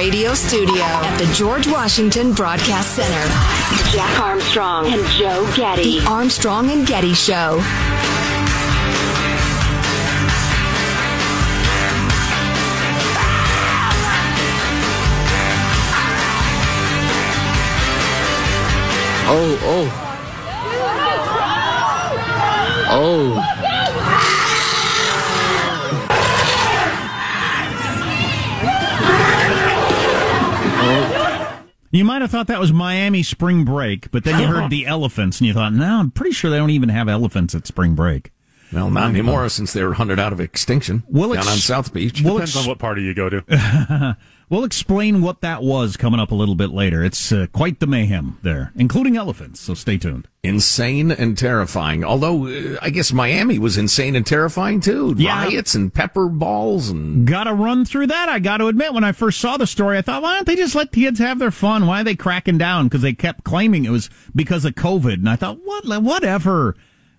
Radio Studio at the George Washington Broadcast Center, Jack Armstrong and Joe Getty. The Armstrong and Getty Show. Oh, oh. Oh. You might have thought that was Miami spring break, but then you heard the elephants and you thought, no, I'm pretty sure they don't even have elephants at spring break. Well, not anymore since they were hunted out of extinction We'll down ex- on South Beach. we'll Depends ex- on what party you go to. We'll explain what that was coming up a little bit later. It's uh, quite the mayhem there, including elephants, so stay tuned. insane and terrifying. Although uh, I guess Miami was insane and terrifying too. Yeah. Riots and pepper balls and Gotta run through that. I gotta admit, when I first saw the story, I thought, why don't they just let kids have their fun? Why are they cracking down? Because they kept claiming it was because of COVID. And I thought, what, whatever.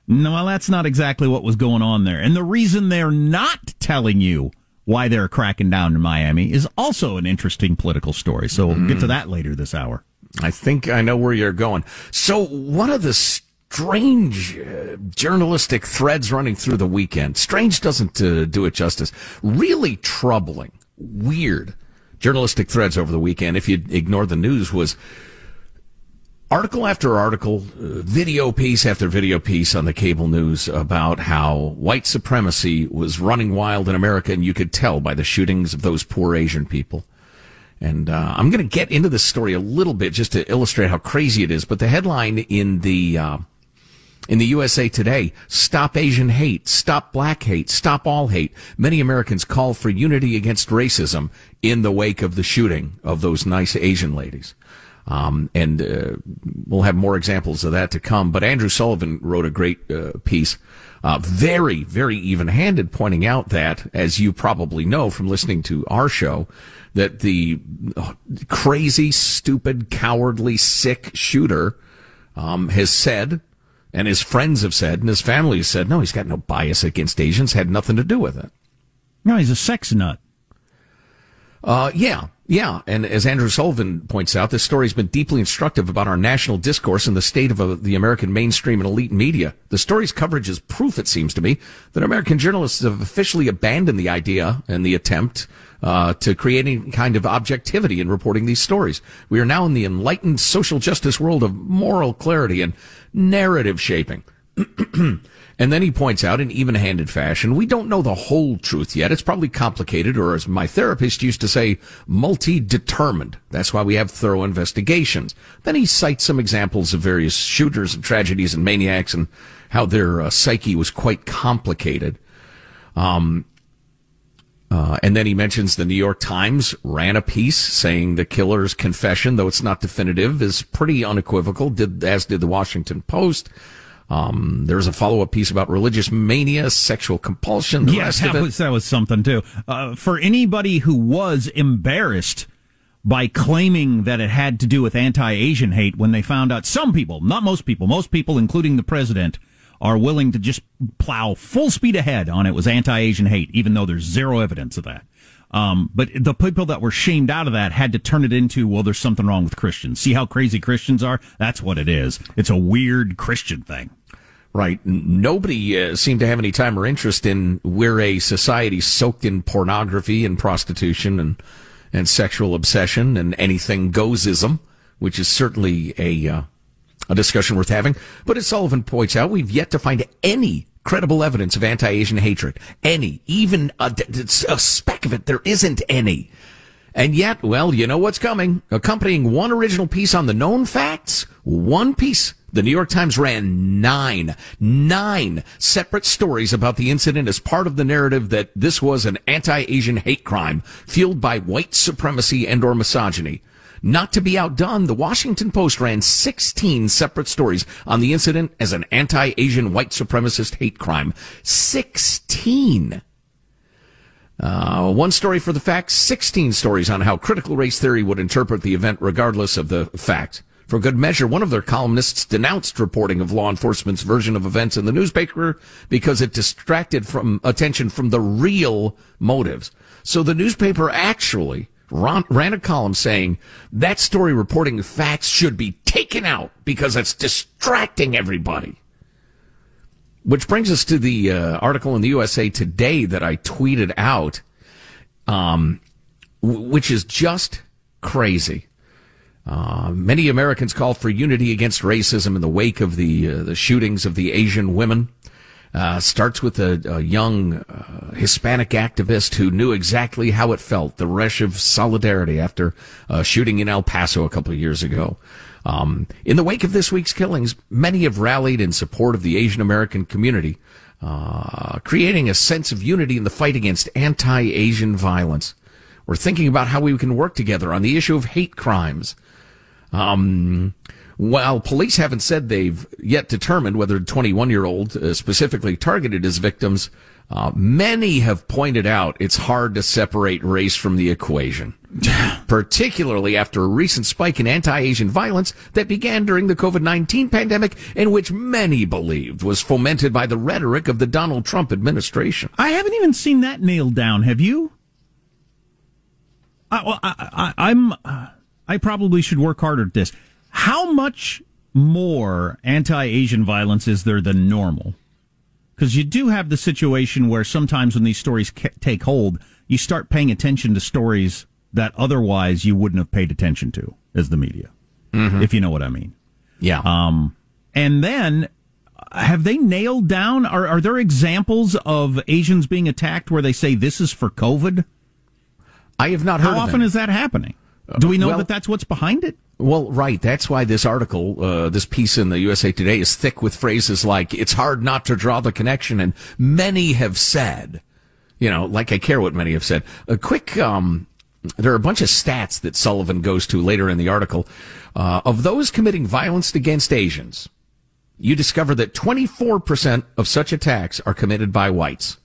No, well, that's not exactly what was going on there. And the reason they're not telling you why they're cracking down in Miami is also an interesting political story. So we'll get to that later this hour. I think I know where you're going. So one of the strange uh, journalistic threads running through the weekend, strange doesn't uh, do it justice, really troubling, weird journalistic threads over the weekend, if you ignore the news, was article after article, uh, video piece after video piece on the cable news about how white supremacy was running wild in America, and you could tell by the shootings of those poor Asian people. And uh, I'm going to get into this story a little bit just to illustrate how crazy it is. But the headline in the uh, in the USA Today: "Stop Asian hate, stop black hate, stop all hate." Many Americans call for unity against racism in the wake of the shooting of those nice Asian ladies. Um, and uh, we'll have more examples of that to come. But Andrew Sullivan wrote a great uh, piece, uh, very, very even-handed, pointing out that, as you probably know from listening to our show, that the uh, crazy, stupid, cowardly, sick shooter um, has said, and his friends have said, and his family has said, no, he's got no bias against Asians, had nothing to do with it. No, he's a sex nut. Uh, yeah, yeah. And as Andrew Sullivan points out, this story has been deeply instructive about our national discourse and the state of uh, the American mainstream and elite media. The story's coverage is proof, it seems to me, that American journalists have officially abandoned the idea and the attempt uh, to create any kind of objectivity in reporting these stories. We are now in the enlightened social justice world of moral clarity and narrative shaping. And then he points out in even handed fashion, we don't know the whole truth yet. It's probably complicated, or as my therapist used to say, multi determined. That's why we have thorough investigations. Then he cites some examples of various shooters and tragedies and maniacs and how their uh, psyche was quite complicated. Um, uh, and then he mentions the New York Times ran a piece saying the killer's confession, though it's not definitive, is pretty unequivocal, did, as did the Washington Post. Um, there was a follow up piece about religious mania, sexual compulsion. The yes, that was, that was something too. Uh, for anybody who was embarrassed by claiming that it had to do with anti Asian hate when they found out some people, not most people, most people, including the president, are willing to just plow full speed ahead on it was anti Asian hate, even though there's zero evidence of that. Um, but the people that were shamed out of that had to turn it into, well, there's something wrong with Christians. See how crazy Christians are? That's what it is. It's a weird Christian thing. Right. Nobody uh, seemed to have any time or interest in we're a society soaked in pornography and prostitution and and sexual obsession and anything goesism, which is certainly a uh, a discussion worth having. But as Sullivan points out, we've yet to find any credible evidence of anti-Asian hatred. Any, even a, a speck of it, there isn't any. And yet, well, you know what's coming. Accompanying one original piece on the known facts, one piece the New York Times ran nine, nine separate stories about the incident as part of the narrative that this was an anti-Asian hate crime fueled by white supremacy and or misogyny. Not to be outdone, the Washington Post ran 16 separate stories on the incident as an anti-Asian white supremacist hate crime. 16! Uh, one story for the facts, 16 stories on how critical race theory would interpret the event regardless of the fact. For good measure, one of their columnists denounced reporting of law enforcement's version of events in the newspaper because it distracted from attention from the real motives. So the newspaper actually ran, ran a column saying that story reporting facts should be taken out because it's distracting everybody. Which brings us to the uh, article in the USA Today that I tweeted out, um, w- which is just crazy. Uh, many Americans call for unity against racism in the wake of the uh, the shootings of the Asian women. Uh, starts with a, a young uh, Hispanic activist who knew exactly how it felt, the rush of solidarity after uh, shooting in El Paso a couple of years ago. Um, in the wake of this week's killings, many have rallied in support of the Asian American community, uh, creating a sense of unity in the fight against anti-Asian violence. We're thinking about how we can work together on the issue of hate crimes um, while police haven't said they've yet determined whether 21 year old uh, specifically targeted as victims, uh, many have pointed out it's hard to separate race from the equation, particularly after a recent spike in anti-Asian violence that began during the COVID-19 pandemic and which many believed was fomented by the rhetoric of the Donald Trump administration. I haven't even seen that nailed down. Have you? I, well, I, I, I'm. Uh I probably should work harder at this. How much more anti Asian violence is there than normal? Because you do have the situation where sometimes when these stories take hold, you start paying attention to stories that otherwise you wouldn't have paid attention to as the media, mm-hmm. if you know what I mean. Yeah. Um, and then have they nailed down? Are, are there examples of Asians being attacked where they say this is for COVID? I have not heard. How often is that happening? Do we know well, that that's what's behind it? Well, right. That's why this article, uh, this piece in the USA Today is thick with phrases like, it's hard not to draw the connection. And many have said, you know, like I care what many have said. A quick, um, there are a bunch of stats that Sullivan goes to later in the article. Uh, of those committing violence against Asians, you discover that 24% of such attacks are committed by whites,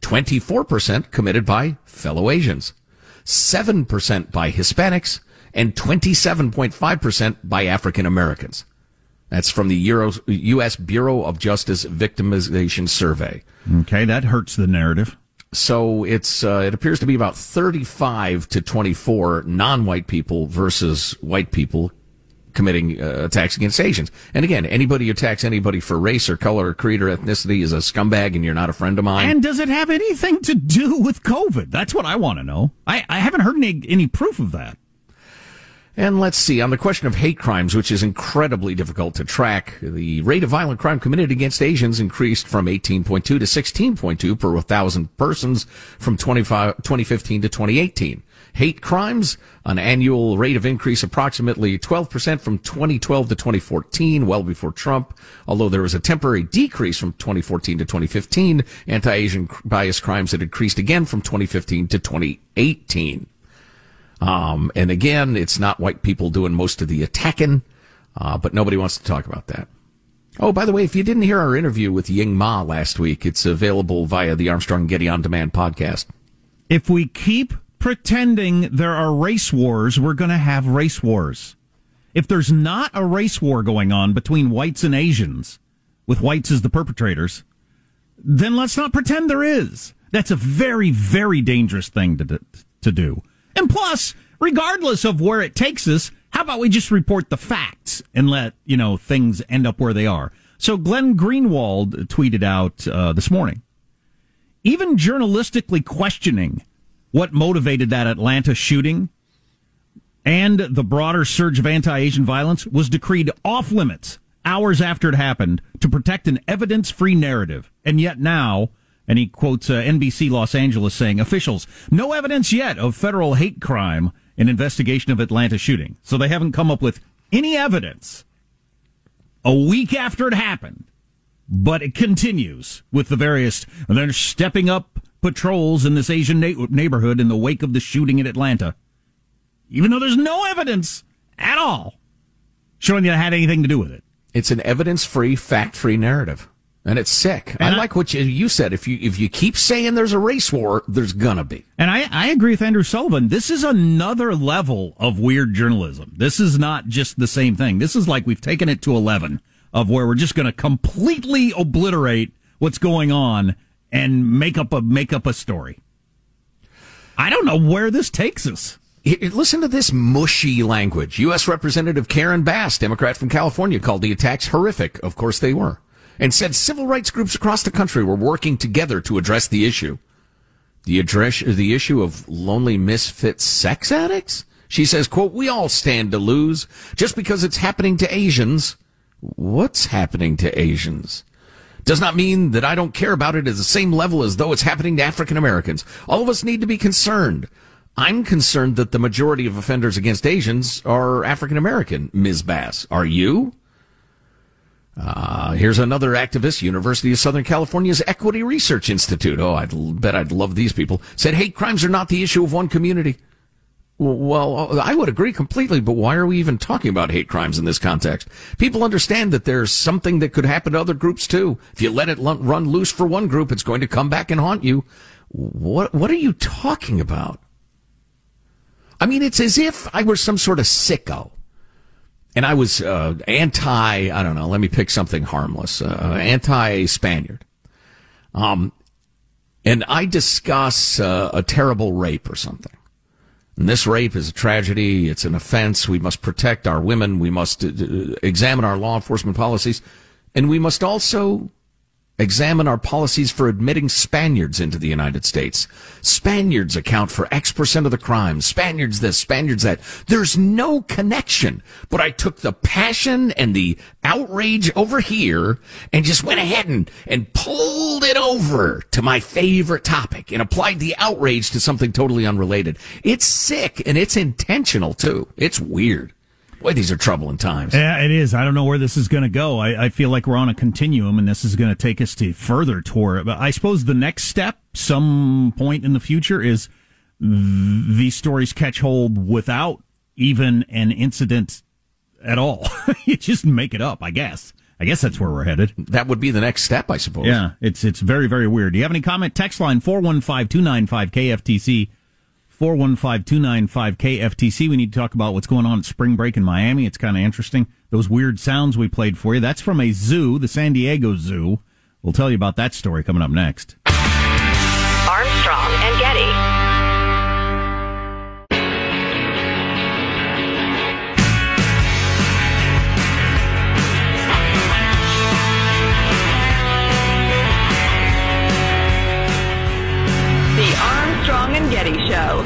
24% committed by fellow Asians. 7% by Hispanics, and 27.5% by African Americans. That's from the Euro, U.S. Bureau of Justice Victimization Survey. Okay, that hurts the narrative. So it's uh, it appears to be about 35 to 24 non-white people versus white people committing uh, attacks against Asians. And again, anybody who attacks anybody for race or color or creed or ethnicity is a scumbag and you're not a friend of mine. And does it have anything to do with COVID? That's what I want to know. I, I haven't heard any, any proof of that. And let's see, on the question of hate crimes, which is incredibly difficult to track, the rate of violent crime committed against Asians increased from 18.2 to 16.2 per 1,000 persons from 2015 to 2018. Hate crimes, an annual rate of increase approximately 12% from 2012 to 2014, well before Trump, although there was a temporary decrease from 2014 to 2015. Anti-Asian bias crimes had increased again from 2015 to 2018. Um, and again, it's not white people doing most of the attacking, uh, but nobody wants to talk about that. Oh, by the way, if you didn't hear our interview with Ying Ma last week, it's available via the Armstrong Getty On Demand podcast. If we keep pretending there are race wars, we're going to have race wars. If there's not a race war going on between whites and Asians, with whites as the perpetrators, then let's not pretend there is. That's a very, very dangerous thing to, to do. And plus, regardless of where it takes us, how about we just report the facts and let, you know, things end up where they are? So Glenn Greenwald tweeted out uh, this morning, even journalistically questioning what motivated that Atlanta shooting and the broader surge of anti-Asian violence was decreed off limits hours after it happened to protect an evidence-free narrative. And yet now, and he quotes uh, NBC Los Angeles saying, officials, no evidence yet of federal hate crime in investigation of Atlanta shooting. So they haven't come up with any evidence a week after it happened. But it continues with the various, and they're stepping up patrols in this Asian na- neighborhood in the wake of the shooting in Atlanta. Even though there's no evidence at all showing that it had anything to do with it. It's an evidence free, fact free narrative. And it's sick. And I, I like what you, you said. If you if you keep saying there's a race war, there's gonna be. And I, I agree with Andrew Sullivan. This is another level of weird journalism. This is not just the same thing. This is like we've taken it to eleven of where we're just gonna completely obliterate what's going on and make up a make up a story. I don't know where this takes us. Listen to this mushy language. U.S. Representative Karen Bass, Democrat from California, called the attacks horrific. Of course they were and said civil rights groups across the country were working together to address the issue. The address, the issue of lonely misfit sex addicts? She says, quote, we all stand to lose just because it's happening to Asians. What's happening to Asians? Does not mean that I don't care about it at the same level as though it's happening to African Americans. All of us need to be concerned. I'm concerned that the majority of offenders against Asians are African American, Ms. Bass. Are you? Uh, here's another activist, University of Southern California's Equity Research Institute. Oh, I bet I'd love these people. Said hate crimes are not the issue of one community. Well, I would agree completely, but why are we even talking about hate crimes in this context? People understand that there's something that could happen to other groups too. If you let it run loose for one group, it's going to come back and haunt you. What, what are you talking about? I mean, it's as if I were some sort of sicko and I was uh, anti. I don't know. Let me pick something harmless. Uh, anti Spaniard. Um, and I discuss uh, a terrible rape or something. And this rape is a tragedy. It's an offense. We must protect our women. We must uh, examine our law enforcement policies, and we must also examine our policies for admitting Spaniards into the United States. Spaniards account for X percent of the crimes. Spaniards this, Spaniards that. There's no connection. But I took the passion and the outrage over here and just went ahead and, and pulled it over to my favorite topic and applied the outrage to something totally unrelated. It's sick and it's intentional too. It's weird. Boy, these are troubling times. Yeah, it is. I don't know where this is going to go. I, I, feel like we're on a continuum, and this is going to take us to further tour. But I suppose the next step, some point in the future, is these stories catch hold without even an incident at all. you just make it up, I guess. I guess that's where we're headed. That would be the next step, I suppose. Yeah, it's it's very very weird. Do you have any comment? Text line 415 KFTC. 415-295-KFTC. We need to talk about what's going on at spring break in Miami. It's kind of interesting. Those weird sounds we played for you. That's from a zoo, the San Diego Zoo. We'll tell you about that story coming up next. Armstrong Getty Show.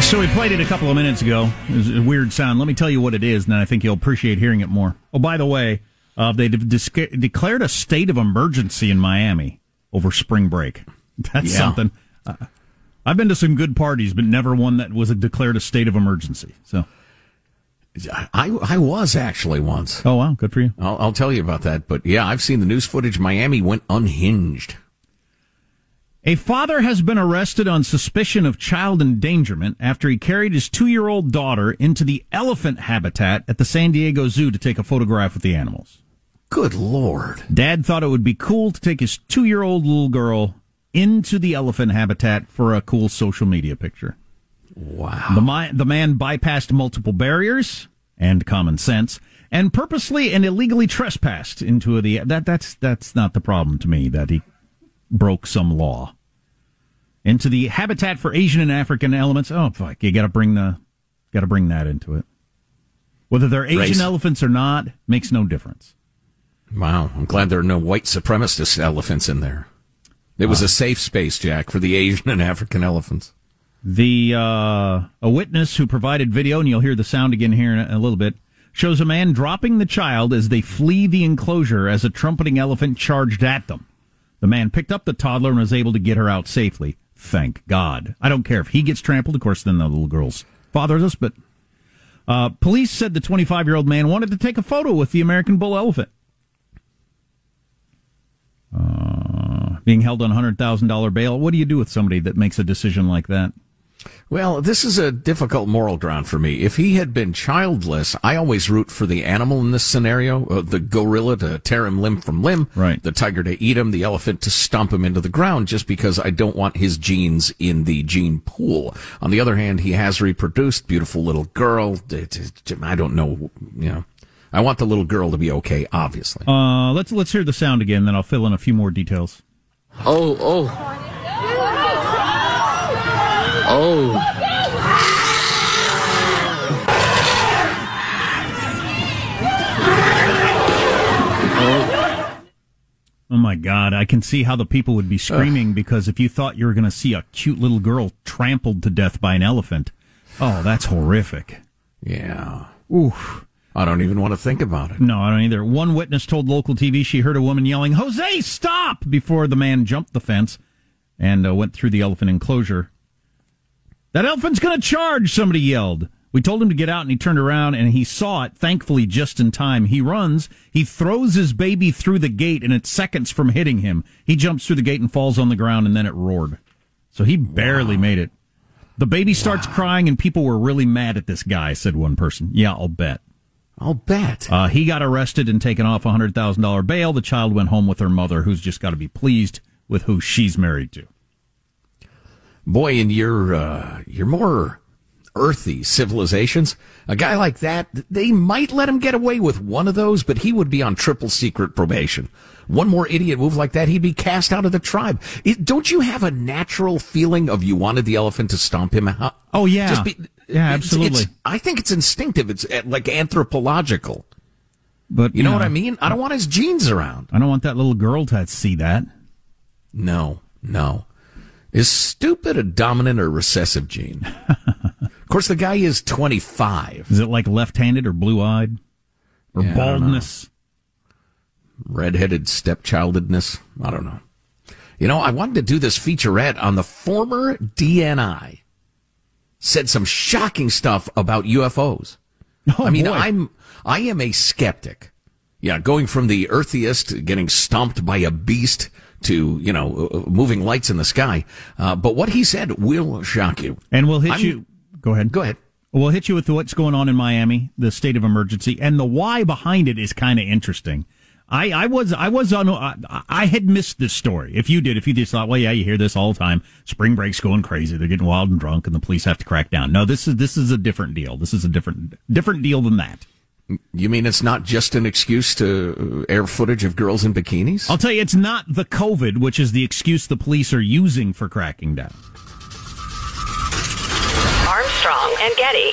So we played it a couple of minutes ago. It was a weird sound. Let me tell you what it is, and then I think you'll appreciate hearing it more. Oh, by the way, uh, they de- de- declared a state of emergency in Miami over spring break. That's Yeah. something. Uh, I've been to some good parties, but never one that was a declared a state of emergency. So, I, I was actually once. oh wow, good for you. I'll, I'll tell you about that. But yeah, I've seen the news footage. Miami went unhinged. A father has been arrested on suspicion of child endangerment after he carried his two year old daughter into the elephant habitat at the San Diego Zoo to take a photograph with the animals. Good Lord. Dad thought it would be cool to take his two year old little girl into the elephant habitat for a cool social media picture. Wow. The, mi- the man bypassed multiple barriers and common sense and purposely and illegally trespassed into the that that's that's not the problem to me that he broke some law into the habitat for Asian and African elements. Oh fuck, you got to bring the got to bring that into it. Whether they're Asian Race. elephants or not makes no difference. Wow. I'm glad there are no white supremacist elephants in there. It was uh. a safe space, Jack, for the Asian and African elephants. The uh, a witness who provided video, and you'll hear the sound again here in a, a little bit, shows a man dropping the child as they flee the enclosure as a trumpeting elephant charged at them. The man picked up the toddler and was able to get her out safely. Thank God. I don't care if he gets trampled. Of course, then the little girl's fathers us. But uh, police said the 25 year old man wanted to take a photo with the American bull elephant. Uh, being held on $100,000 bail. What do you do with somebody that makes a decision like that? Well, this is a difficult moral ground for me. If he had been childless, I always root for the animal in this scenario, uh, the gorilla to tear him limb from limb, Right. the tiger to eat him, the elephant to stomp him into the ground, just because I don't want his genes in the gene pool. On the other hand, he has reproduced, beautiful little girl. It- it- I don't know, you know. I want the little girl to be okay, obviously. Uh, let's let's hear the sound again, then I'll fill in a few more details. Oh, oh. Oh. Oh my God, I can see how the people would be screaming because if you thought you were going to see a cute little girl trampled to death by an elephant, oh, that's horrific. Yeah. Oof. I don't even want to think about it. No, I don't either. One witness told local TV she heard a woman yelling, Jose, stop! before the man jumped the fence and uh, went through the elephant enclosure. That elephant's going to charge, somebody yelled. We told him to get out and he turned around and he saw it, thankfully, just in time. He runs, he throws his baby through the gate and it's seconds from hitting him. He jumps through the gate and falls on the ground and then it roared. So he barely made it. The baby starts crying and people were really mad at this guy, said one person. Yeah, I'll bet. I'll bet. Uh, he got arrested and taken off a hundred thousand dollar bail. The child went home with her mother, who's just got to be pleased with who she's married to. Boy, in your uh, your more earthy civilizations, a guy like that, they might let him get away with one of those, but he would be on triple secret probation. One more idiot move like that, he'd be cast out of the tribe. It, don't you have a natural feeling of you wanted the elephant to stomp him out? Oh, yeah. Just be, Yeah, absolutely. it's- I think it's instinctive. It's uh, like anthropological. But You know what I mean? I don't want his genes around. I don't want that little girl to see that. No, no. Is stupid a dominant or recessive gene? of course, the guy is 25. Is it like left-handed or blue-eyed or Yeah, I don't know. baldness? Redheaded stepchildedness? I don't know. You know, I wanted to do this featurette on the former DNI. Said some shocking stuff about UFOs. Oh, I mean, boy. I'm I am a skeptic. Yeah, going from the earthiest, getting stomped by a beast, to you know, uh, moving lights in the sky. Uh, but what he said will shock you. and we'll hit I'm- you. Go ahead. Go ahead. We'll hit you with what's going on in Miami, the state of emergency, and the why behind it is kind of interesting. I, I was I was on I, I had missed this story. If you did, if you just thought, well, yeah, you hear this all the time. Spring break's going crazy. They're getting wild and drunk, and the police have to crack down. No, this is this is a different deal. This is a different different deal than that. You mean it's not just an excuse to air footage of girls in bikinis? I'll tell you, it's not the COVID, which is the excuse the police are using for cracking down. Armstrong and Getty.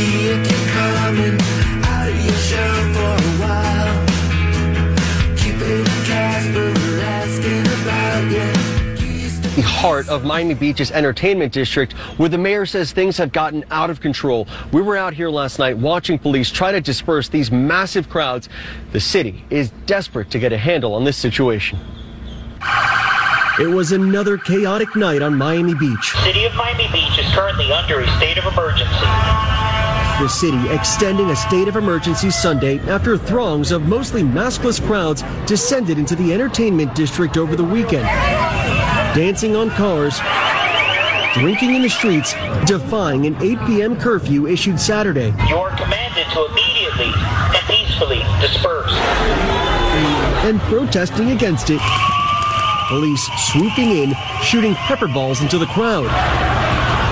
The heart of Miami Beach's entertainment district, where the mayor says things have gotten out of control. We were out here last night watching police try to disperse these massive crowds. The city is desperate to get a handle on this situation. It was another chaotic night on Miami Beach. City of Miami Beach is currently under a state of emergency. The city extending a state of emergency Sunday after throngs of mostly maskless crowds descended into the entertainment district over the weekend. Dancing on cars, drinking in the streets, defying an 8 p.m. curfew issued Saturday. You are commanded to immediately and peacefully disperse. And protesting against it. Police swooping in, shooting pepper balls into the crowd.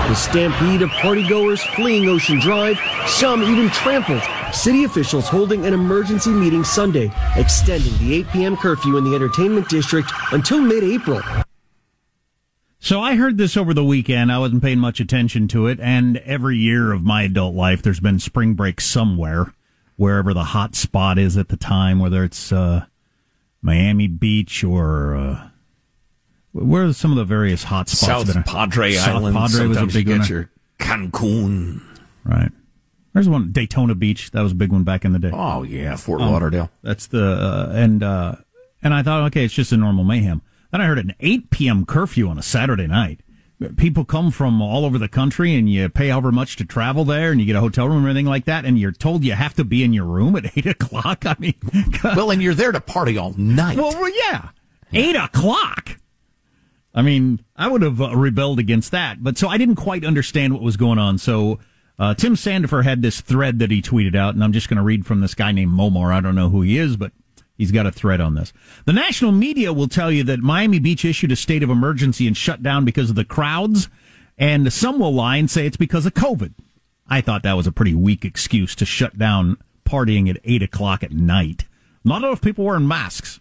The stampede of partygoers fleeing Ocean Drive, some even trampled. City officials holding an emergency meeting Sunday, extending the 8 p.m. curfew in the entertainment district until mid-April. So I heard this over the weekend. I wasn't paying much attention to it. And every year of my adult life, there's been spring break somewhere, wherever the hot spot is at the time, whether it's uh, Miami Beach or uh, where are some of the various hot spots? South been? Padre South Island. Padre was a big you one. get your Cancun. Right. There's one Daytona Beach. That was a big one back in the day. Oh yeah, Fort Um, Lauderdale. That's the uh, and uh, and I thought, okay, it's just a normal mayhem. Then I heard an 8 p.m. curfew on a Saturday night. people come from all over the country and you pay however much to travel there and you get a hotel room or anything like that and you're told you have to be in your room at eight o'clock. I mean, well, and you're there to party all night. Well, well yeah. Eight o'clock. I mean, I would have uh, rebelled against that, but so I didn't quite understand what was going on. So, uh, Tim Sandefur had this thread that he tweeted out, and I'm just going to read from this guy named Momar. I don't know who he is, but he's got a thread on this. The national media will tell you that Miami Beach issued a state of emergency and shut down because of the crowds, and some will lie and say it's because of COVID. I thought that was a pretty weak excuse to shut down partying at eight o'clock at night. Not enough people wearing masks.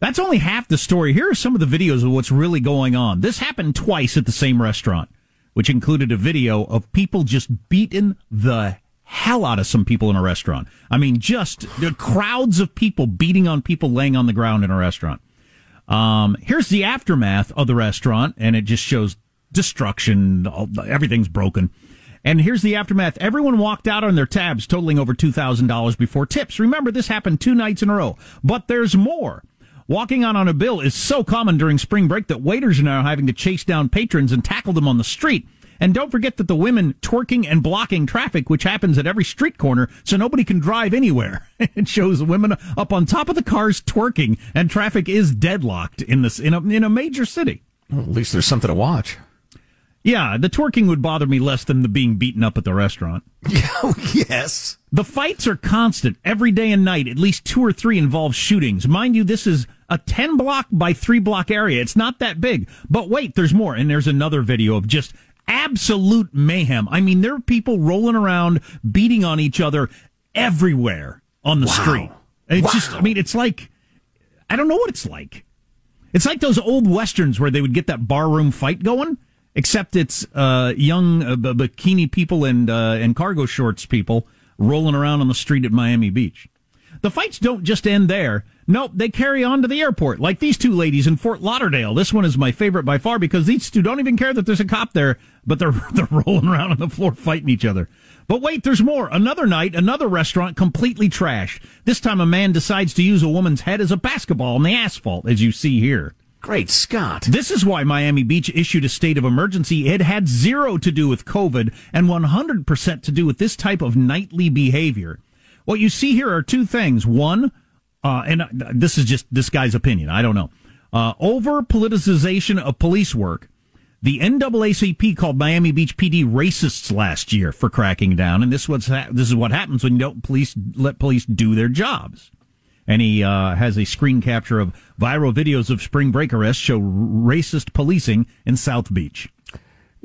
That's only half the story. Here are some of the videos of what's really going on. This happened twice at the same restaurant, which included a video of people just beating the hell out of some people in a restaurant. I mean, just the crowds of people beating on people laying on the ground in a restaurant. Um, here's the aftermath of the restaurant, and it just shows destruction. all- Everything's broken. And here's the aftermath. Everyone walked out on their tabs totaling over $2,000 before tips. Remember, this happened two nights in a row. But there's more. Walking out on a bill is so common during spring break that waiters are now having to chase down patrons and tackle them on the street. And don't forget that the women twerking and blocking traffic, which happens at every street corner, so nobody can drive anywhere. it shows the women up on top of the cars twerking, and traffic is deadlocked in this in a, in a major city. Well, at least there's something to watch. Yeah, the twerking would bother me less than the being beaten up at the restaurant. Oh, yes. The fights are constant every day and night. At least two or three involve shootings. Mind you, this is a 10 block by 3 block area. It's not that big. But wait, there's more. And there's another video of just absolute mayhem. I mean, there are people rolling around, beating on each other everywhere on the Wow. street. And it's just, I mean, it's like, I don't know what it's like. It's like those old westerns where they would get that barroom fight going, except it's uh, young uh, b- bikini people and uh, and cargo shorts people rolling around on the street at Miami Beach. The fights don't just end there. Nope, they carry on to the airport, like these two ladies in Fort Lauderdale. This one is my favorite by far because these two don't even care that there's a cop there, but they're they're rolling around on the floor fighting each other. But wait, there's more. Another night, another restaurant completely trashed. This time, a man decides to use a woman's head as a basketball on the asphalt, as you see here. Great Scott. This is why Miami Beach issued a state of emergency. It had zero to do with COVID and 100% to do with this type of nightly behavior. What you see here are two things. One, uh, and uh, this is just this guy's opinion. I don't know. Uh, over politicization of police work. The NAACP called Miami Beach PD racists last year for cracking down, and this was ha- this is what happens when you don't police let police do their jobs. And he uh, has a screen capture of viral videos of spring break arrests show r- racist policing in South Beach.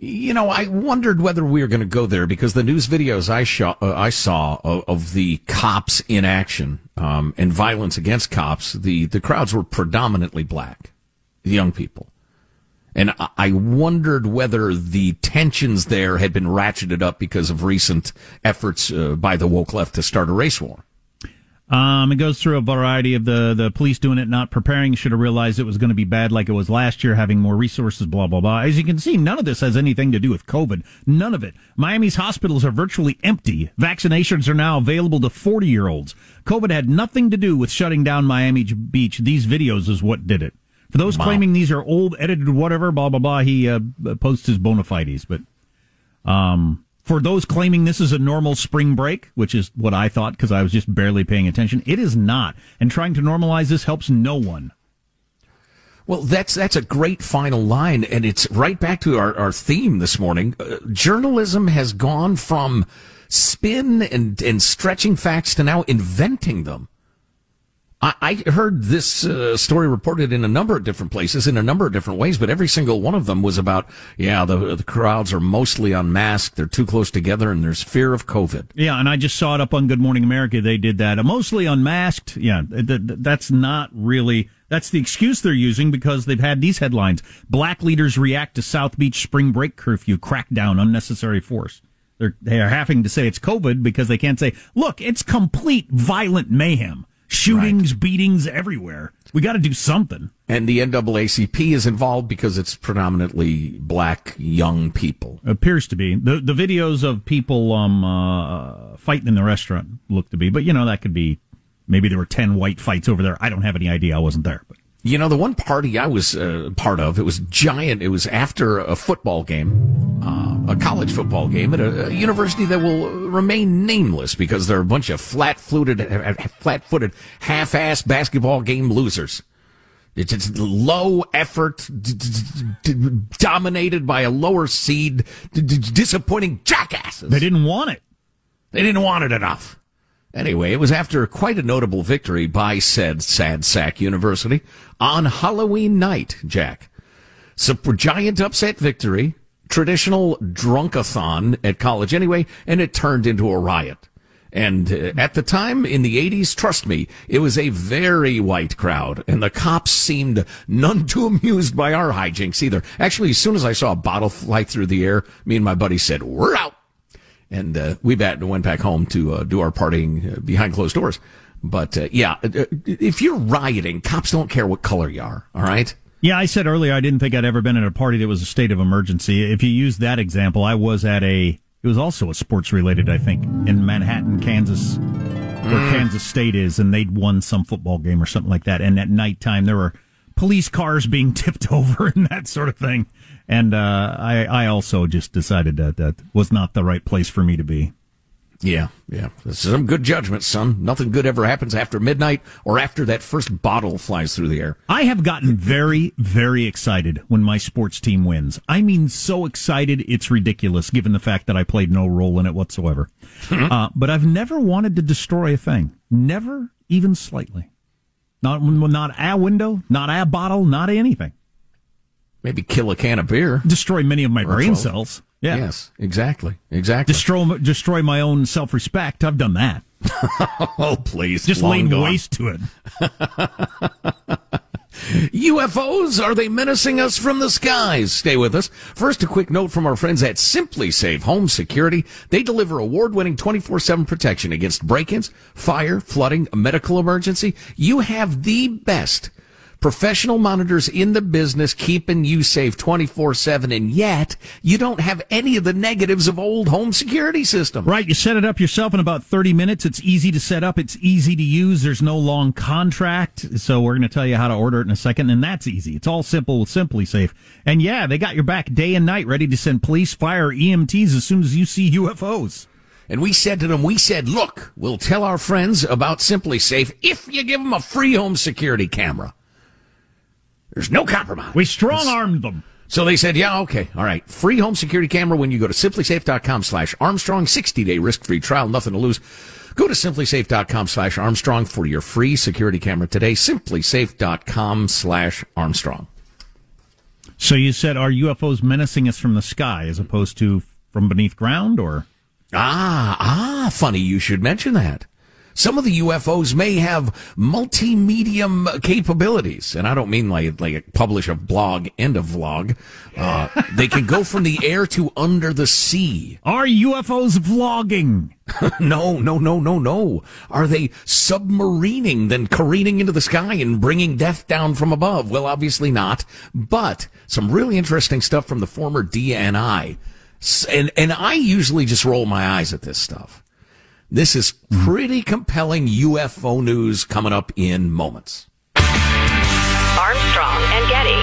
You know, I wondered whether we were going to go there because the news videos I, saw, uh, I saw of, of the cops in action um, and violence against cops, the, the crowds were predominantly black, young people. And I- wondered whether the tensions there had been ratcheted up because of recent efforts uh, by the woke left to start a race war. Um, it goes through a variety of the, the police doing it, not preparing, should have realized it was going to be bad like it was last year, having more resources, blah, blah, blah. As you can see, none of this has anything to do with COVID. None of it. Miami's hospitals are virtually empty. Vaccinations are now available to 40 year olds. COVID had nothing to do with shutting down Miami Beach. These videos is what did it. For those Wow. claiming these are old, edited, whatever, blah, blah, blah, he uh, posts his bona fides. But um, for those claiming this is a normal spring break, which is what I thought because I was just barely paying attention, it is not. And trying to normalize this helps no one. Well, that's that's a great final line, and it's right back to our, our theme this morning. Uh, journalism has gone from spin and, and stretching facts to now inventing them. I, I heard this uh, story reported in a number of different places, in a number of different ways, but every single one of them was about, yeah, the, the crowds are mostly unmasked, they're too close together, and there's fear of COVID. Yeah, and I just saw it up on Good Morning America. They did that. Uh, mostly unmasked. Yeah, th- th- that's not really. That's the excuse they're using because they've had these headlines. Black leaders react to South Beach spring break curfew, crackdown, unnecessary force. They're, they're having to say it's COVID because they can't say, look, it's complete violent mayhem. Shootings, beatings everywhere. We got to do something. And the NAACP is involved because it's predominantly black young people. Appears to be the the videos of people um uh, fighting in the restaurant look to be, but you know that could be maybe there were ten white fights over there. I don't have any idea. I wasn't there, but You know, the one party I was uh, part of, it was giant. It was after a football game, uh, a college football game at a, a university that will remain nameless because they're a bunch of flat-footed, flat-footed, half-ass basketball game losers. It's, it's low effort, d- d- d- dominated by a lower seed, d- d- disappointing jackasses. They didn't want it. They didn't want it enough. Anyway, it was after quite a notable victory by said Sad Sack University on Halloween night, Jack. Super giant upset victory, traditional drunkathon at college anyway, and it turned into a riot. And uh, at the time in the 80s, trust me, it was a very white crowd, and the cops seemed none too amused by our hijinks either. Actually, as soon as I saw a bottle fly through the air, me and my buddy said, We're out and uh, we bat went back home to uh, do our partying uh, behind closed doors. But uh, yeah, uh, if you're rioting, cops don't care what color you are. All right. Yeah, I said earlier I didn't think I'd ever been at a party that was a state of emergency. If you use that example, I was at a. It was also a sports related, I think, in Manhattan, Kansas, where Mm. Kansas State is, and they'd won some football game or something like that. And at nighttime, there were police cars being tipped over and that sort of thing. And uh, I, I also just decided that that was not the right place for me to be. Yeah, yeah. This is some good judgment, son. Nothing good ever happens after midnight or after that first bottle flies through the air. I have gotten very, very excited when my sports team wins. I mean, so excited it's ridiculous, given the fact that I played no role in it whatsoever. uh, but I've never wanted to destroy a thing, never even slightly. Not not a window, not a bottle, not anything. Maybe kill a can of beer. Destroy many of my Or brain 12. cells. Yeah. Yes, exactly, exactly. Destroy destroy my own self respect. I've done that. oh, please. Just laid gone. waste to it. UFOs, are they menacing us from the skies? Stay with us. First, a quick note from our friends at SimpliSafe Home Security. They deliver award-winning 24-7 protection against break-ins, fire, flooding, a medical emergency. You have the best professional monitors in the business keeping you safe 24-7, and yet you don't have any of the negatives of old home security systems. Right, you set it up yourself in about 30 minutes. It's easy to set up, it's easy to use. There's no long contract. So we're going to tell you how to order it in a second, and that's easy. It's all simple with SimpliSafe. And yeah, they got your back day and night ready to send police, fire, EMTs as soon as you see UFOs. And we said to them, we said, look, we'll tell our friends about SimpliSafe if you give them a free home security camera. There's no compromise. We strong armed them. So they said, yeah, okay, all right. Free home security camera when you go to simplisafe.com slash Armstrong. 60 day risk free trial, nothing to lose. Go to simplisafe.com slash Armstrong for your free security camera today. SimpliSafe.com slash Armstrong. So you said, are UFOs menacing us from the sky as opposed to from beneath ground or? Ah, ah, funny you should mention that. Some of the UFOs may have multi-medium capabilities, and I don't mean like like publish a blog and a vlog. Uh, they can go from the air to under the sea. Are UFOs vlogging? no, no, no, no, no. Are they submarining, then careening into the sky and bringing death down from above? Well, obviously not. But some really interesting stuff from the former DNI. And, and I usually just roll my eyes at this stuff. This is pretty compelling UFO news coming up in moments. Armstrong and Getty.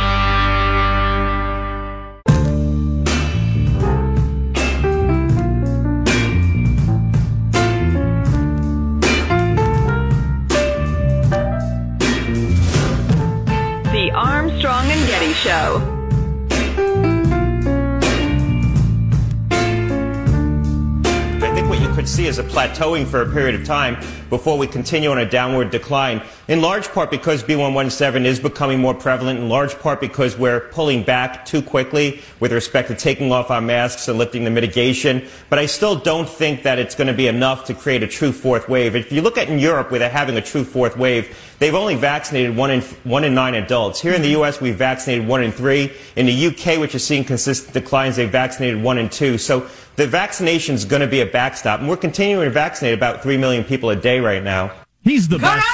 The Armstrong and Getty Show. Could see is a plateauing for a period of time before we continue on a downward decline, in large part because B117 is becoming more prevalent, in large part because we're pulling back too quickly with respect to taking off our masks and lifting the mitigation. But I still don't think that it's going to be enough to create a true fourth wave. If you look at in Europe where they're having a true fourth wave, they've only vaccinated one in, one in nine adults. Here in the U.S., we've vaccinated one in three. In the U.K., which is seeing consistent declines, they've vaccinated one in two. So the vaccination is going to be a backstop. And we're continuing to vaccinate about 3 million people a day right now. He's the best.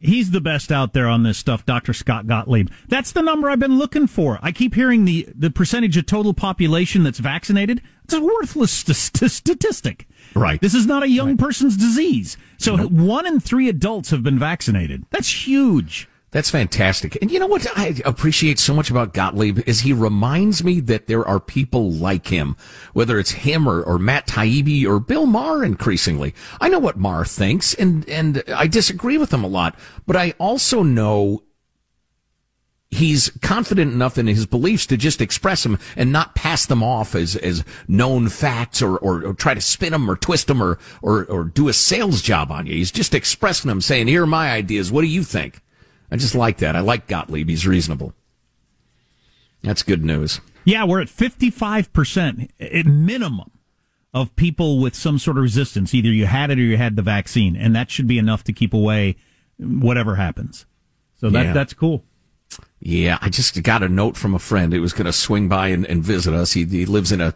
He's the best out there on this stuff, Dr. Scott Gottlieb. That's the number I've been looking for. I keep hearing the, the percentage of total population that's vaccinated. It's a worthless st- st- statistic. Right. This is not a young person's disease. So one in three adults have been vaccinated. That's huge. That's fantastic. And you know what I appreciate so much about Gottlieb is he reminds me that there are people like him, whether it's him or, or Matt Taibbi or Bill Maher increasingly. I know what Maher thinks and, and I disagree with him a lot, but I also know he's confident enough in his beliefs to just express them and not pass them off as, as known facts or, or, or try to spin them or twist them or, or, or do a sales job on you. He's just expressing them saying, here are my ideas. What do you think? I just like that. I like Gottlieb. He's reasonable. That's good news. Yeah, we're at 55% at minimum of people with some sort of resistance. Either you had it or you had the vaccine, and that should be enough to keep away whatever happens. So that Yeah. that's cool. Yeah, I just got a note from a friend who was going to swing by and, and visit us. He, he lives in a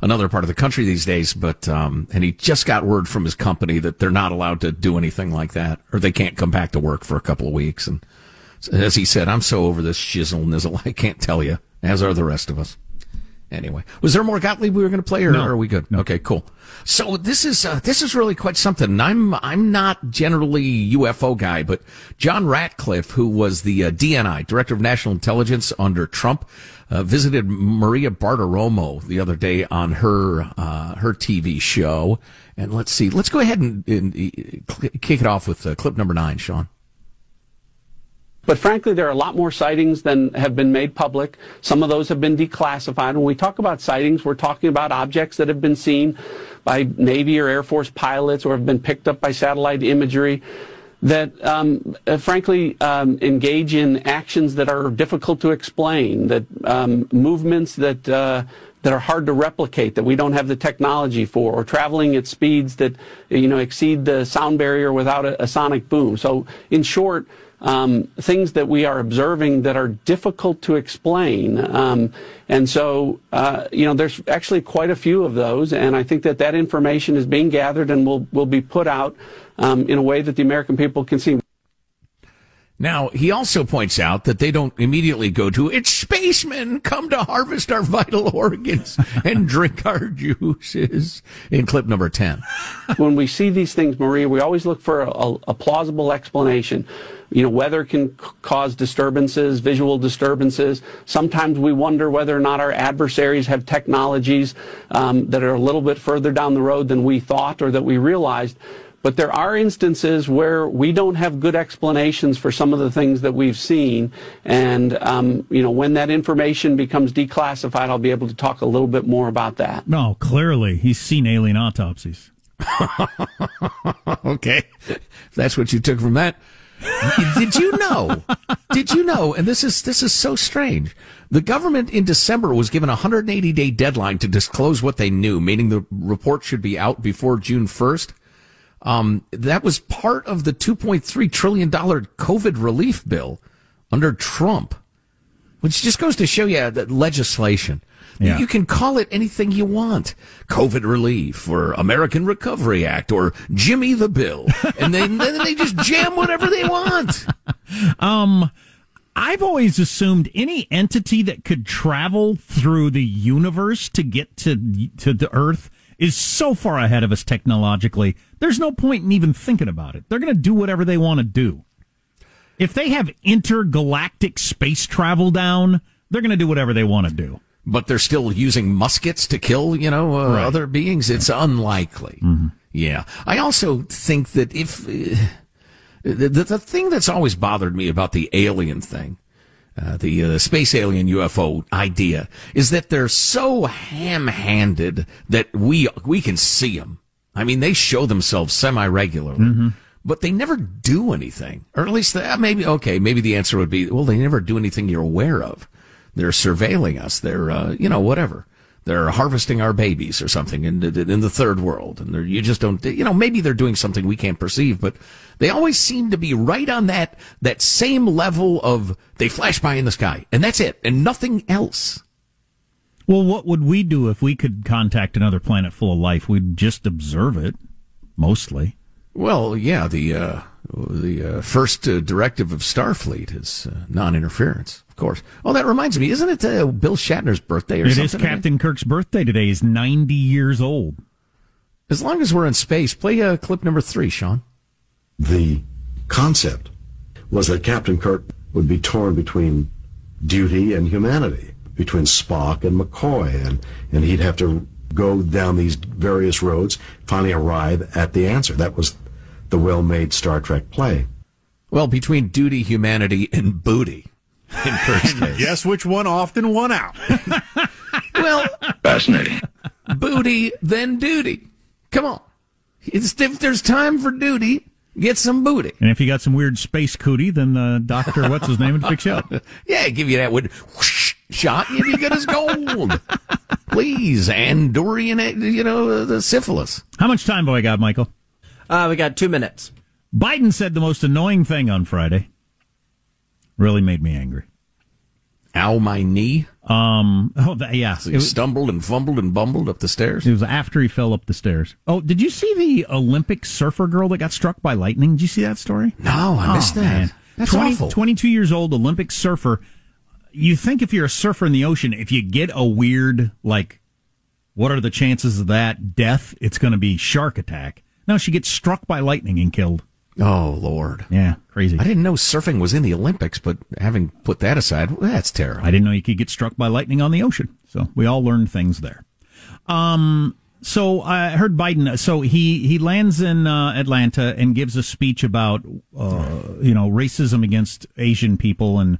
another part of the country these days, but um, and he just got word from his company that they're not allowed to do anything like that, or they can't come back to work for a couple of weeks. And as he said, I'm so over this shizzle nizzle, I can't tell you, as are the rest of us. Anyway, was there more Gottlieb we were going to play, or No. are we good? Okay, cool. So this is uh, this is really quite something. I'm I'm not generally UFO guy, but John Ratcliffe, who was the uh, DNI Director of National Intelligence under Trump, uh, visited Maria Bartiromo the other day on her uh, her TV show. And let's see, let's go ahead and, and uh, kick it off with uh, clip number nine, Sean. But frankly, there are a lot more sightings than have been made public. Some of those have been declassified. When we talk about sightings, we're talking about objects that have been seen by Navy or Air Force pilots or have been picked up by satellite imagery that um, uh, frankly um, engage in actions that are difficult to explain, that um, movements that uh, that are hard to replicate, that we don't have the technology for, or traveling at speeds that you know exceed the sound barrier without a, a sonic boom. So, in short, um, things that we are observing that are difficult to explain. Um, and so, uh, you know, there's actually quite a few of those, and I think that that information is being gathered and will will be put out um, in a way that the American people can see. Now, he also points out that they don't immediately go to, it's spacemen, come to harvest our vital organs and drink our juices in clip number 10. when we see these things, Maria, we always look for a, a plausible explanation. You know, weather can c- cause disturbances, visual disturbances. Sometimes we wonder whether or not our adversaries have technologies um, that are a little bit further down the road than we thought or that we realized. But there are instances where we don't have good explanations for some of the things that we've seen. And, um, you know, when that information becomes declassified, I'll be able to talk a little bit more about that. No, clearly he's seen alien autopsies. okay. If that's what you took from that. Did you know? Did you know? And this is this is so strange. The government in December was given a 180 day deadline to disclose what they knew, meaning the report should be out before June 1st. Um, that was part of the 2.3 trillion dollar COVID relief bill under Trump, which just goes to show you that legislation. Yeah. You can call it anything you want. COVID relief or American Recovery Act or Jimmy the Bill. And then, then they just jam whatever they want. Um, I've always assumed any entity that could travel through the universe to get to to the Earth is so far ahead of us technologically. There's no point in even thinking about it. They're going to do whatever they want to do. If they have intergalactic space travel down, they're going to do whatever they want to do. But they're still using muskets to kill, you know, uh, Right. other beings. It's unlikely. Yeah. I also think that if uh, the, the the thing that's always bothered me about the alien thing, uh, the uh, space alien UFO idea, is that they're so ham-handed that we we can see them. I mean, they show themselves semi-regularly. But they never do anything, or at least that maybe okay. Maybe the answer would be, well, they never do anything you're aware of. They're surveilling us. They're, uh, you know, whatever. They're harvesting our babies or something in, in the third world. And you just don't, you know, maybe they're doing something we can't perceive, but they always seem to be right on that, that same level of they flash by in the sky and that's it and nothing else. Well, what would we do if we could contact another planet full of life? We'd just observe it, mostly. Well, yeah, the, uh, the, uh, first uh, directive of Starfleet is uh, non-interference, of course. Oh, that reminds me, isn't it uh, Bill Shatner's birthday or It something? is Captain Kirk's birthday today. He's 90 years old. As long as we're in space, play uh, clip number three, Sean. the concept was that Captain Kirk would be torn between duty and humanity, between Spock and McCoy, and, and he'd have to go down these various roads, finally arrive at the answer. That was the well-made Star Trek play. Well, between duty, humanity, and booty. In Kirk's case. Guess which one often won out? well, fascinating. Booty, then duty. Come on. It's, if there's time for duty, get some booty. And if you got some weird space cootie, then uh, Doctor, what's his name, would fix you up. Yeah, give you that wood whoosh, shot, and you'd be good as gold. Please, Andorian, you know, the syphilis. How much time do I got, Michael? Uh, we got two minutes. Biden said the most annoying thing on Friday. Really made me angry. Ow, my knee. Um. Oh, that, yeah. So he stumbled and fumbled and bumbled up the stairs. It was after he fell up the stairs. Oh, did you see the Olympic surfer girl that got struck by lightning? Did you see that story? No, I missed Oh, that. man. That's 20 awful. 22 years old, Olympic surfer. You think if you're a surfer in the ocean, if you get a weird, like, what are the chances of that death? It's going to be shark attack. No, she gets struck by lightning and killed. Oh Lord. Yeah, crazy. I didn't know surfing was in the Olympics, but having put that aside, well, that's terrible. I didn't know you could get struck by lightning on the ocean. So we all learned things there. Um, so I heard Biden. So he he lands in uh, Atlanta and gives a speech about uh, you know racism against Asian people and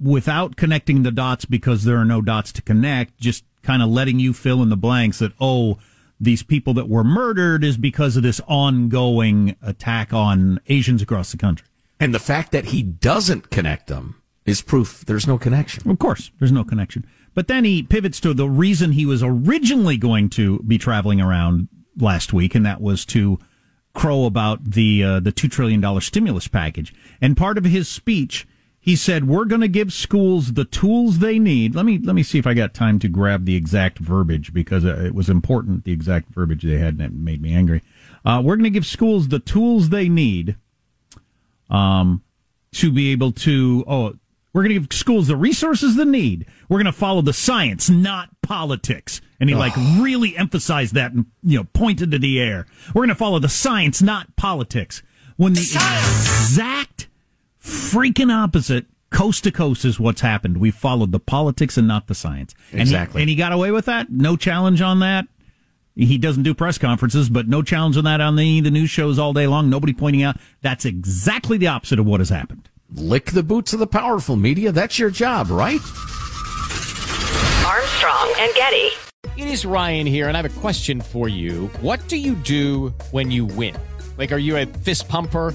without connecting the dots because there are no dots to connect, just kind of letting you fill in the blanks that oh these people that were murdered is because of this ongoing attack on Asians across the country. And the fact that he doesn't connect them is proof there's no connection. Of course, there's no connection. But then he pivots to the reason he was originally going to be traveling around last week, and that was to crow about the uh, the two trillion dollar stimulus package. And part of his speech, he said, "We're going to give schools the tools they need." Let me let me see if I got time to grab the exact verbiage because uh, it was important. The exact verbiage they had, and it made me angry. Uh, we're going to give schools the tools they need um, to be able to. Oh, we're going to give schools the resources they need. We're going to follow the science, not politics. And he like really emphasized that and you know pointed to the air. We're going to follow the science, not politics. When the exact freaking opposite, coast to coast, is what's happened. We followed the politics and not the science. And he- Exactly. and he got away with that. No challenge on that. He doesn't do press conferences, but no challenge on that on the, the news shows all day long. Nobody pointing out that's exactly the opposite of what has happened. Lick the boots of the powerful media. That's your job, right? Armstrong and Getty. It is Ryan here, and I have a question for you. What do you do when you win? Like, are you a fist pumper?